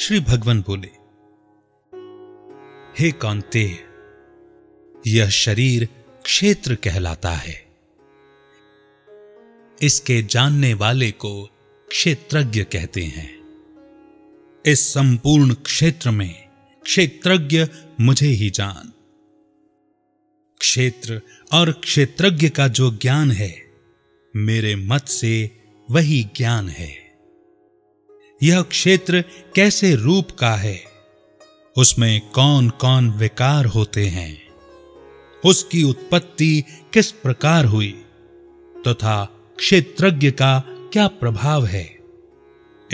श्री भगवान बोले, हे कौनते यह शरीर क्षेत्र कहलाता है। इसके जानने वाले को क्षेत्रज्ञ कहते हैं। इस संपूर्ण क्षेत्र में क्षेत्रज्ञ मुझे ही जान। क्षेत्र और क्षेत्रज्ञ का जो ज्ञान है, मेरे मत से वही ज्ञान है। यह क्षेत्र कैसे रूप का है? उसमें कौन कौन विकार होते हैं? उसकी उत्पत्ति किस प्रकार हुई? तथा तो क्षेत्रज्ञ का क्या प्रभाव है?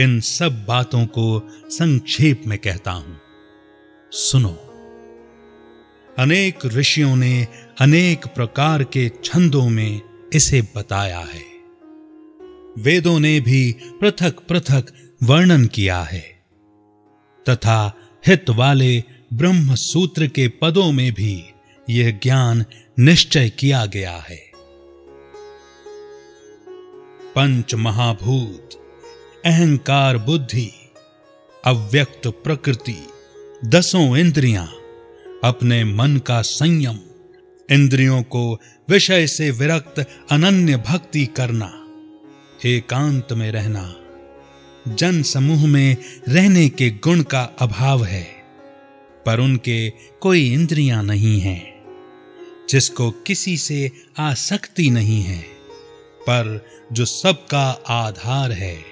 इन सब बातों को संक्षेप में कहता हूँ। सुनो। अनेक ऋषियों ने अनेक प्रकार के छंदों में इसे बताया है। वेदों ने भी पृथक पृथक वर्णन किया है। तथा हित वाले ब्रह्म सूत्र के पदों में भी यह ज्ञान निश्चय किया गया है। पंच महाभूत, अहंकार बुद्धि, अव्यक्त प्रकृति, दसों इंद्रियाँ, अपने मन का संयम, इंद्रियों को विषय से विरक्त अनन्य भक्ति करना, एकांत में रहना जन समूह में रहने के गुण का अभाव है, पर उनके कोई इंद्रियाँ नहीं हैं, जिसको किसी से आसक्ति नहीं है, पर जो सबका आधार है।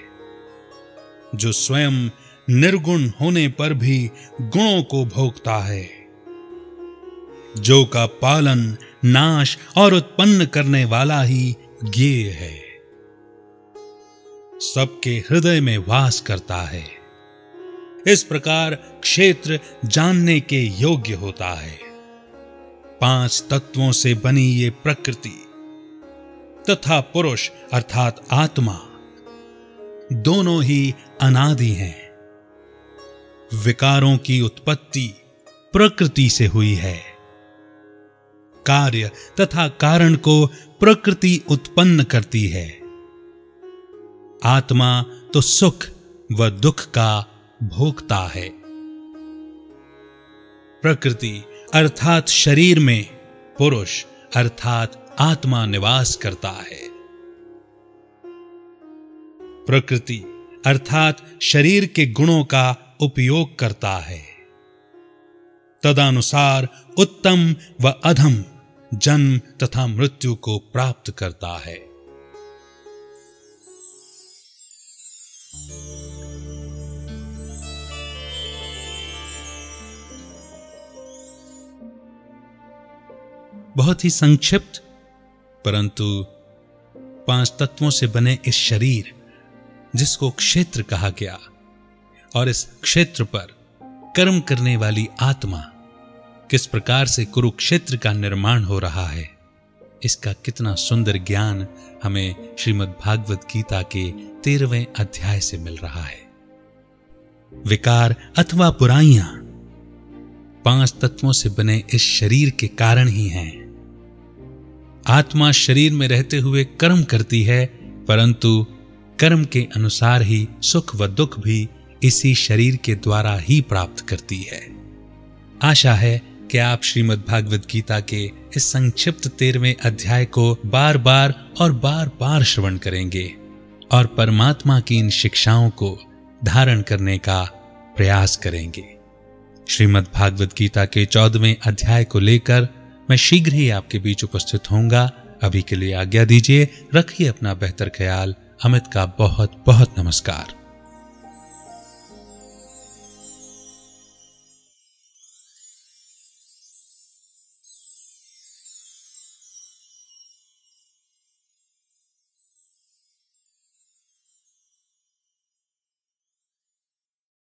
जो स्वयं निर्गुण होने पर भी गुणों को भोगता है। जो का पालन नाश और उत्पन्न करने वाला ही ज्ञेय है। सबके हृदय में वास करता है। इस प्रकार क्षेत्र जानने के योग्य होता है। पाँच तत्वों से बनी ये प्रकृति, तथा पुरुष अर्थात आत्मा, दोनों ही अनादि हैं। विकारों की उत्पत्ति प्रकृति से हुई है। कार्य तथा कारण को प्रकृति उत्पन्न करती है। आत्मा तो सुख व दुख का भोगता है। प्रकृति अर्थात शरीर में पुरुष अर्थात आत्मा निवास करता है। प्रकृति अर्थात शरीर के गुणों का उपयोग करता है। तदनुसार उत्तम व अधम जन्म तथा मृत्यु को प्राप्त करता है। बहुत ही संक्षिप्त, परंतु पाँच तत्वों से बने इस शरीर, जिसको क्षेत्र कहा गया, और इस क्षेत्र पर कर्म करने वाली आत्मा किस प्रकार से कुरुक्षेत्र का निर्माण हो रहा है, इसका कितना सुंदर ज्ञान हमें श्रीमद् भागवत गीता के तेरहवें अध्याय से मिल रहा है। विकार अथवा बुराइयाँ पाँच तत्वों से बने इस शरीर के कारण ही हैं। आत्मा शरीर में रहते हुए कर्म करती है, परंतु कर्म के अनुसार ही सुख व दुख भी इसी शरीर के द्वारा ही प्राप्त करती है। आशा है कि आप श्रीमद् भागवत गीता के इस संक्षिप्त तेरहवें अध्याय को बार बार और बार बार श्रवण करेंगे और परमात्मा की इन शिक्षाओं को धारण करने का प्रयास करेंगे। श्रीमद् भागवत गीता के चौदहवें अध्याय को लेकर मैं शीघ्र ही आपके बीच उपस्थित होऊँगा। अभी के लिए आज्ञा दीजिए। रखिए अपना बेहतर ख्याल। अमित का बहुत बहुत नमस्कार।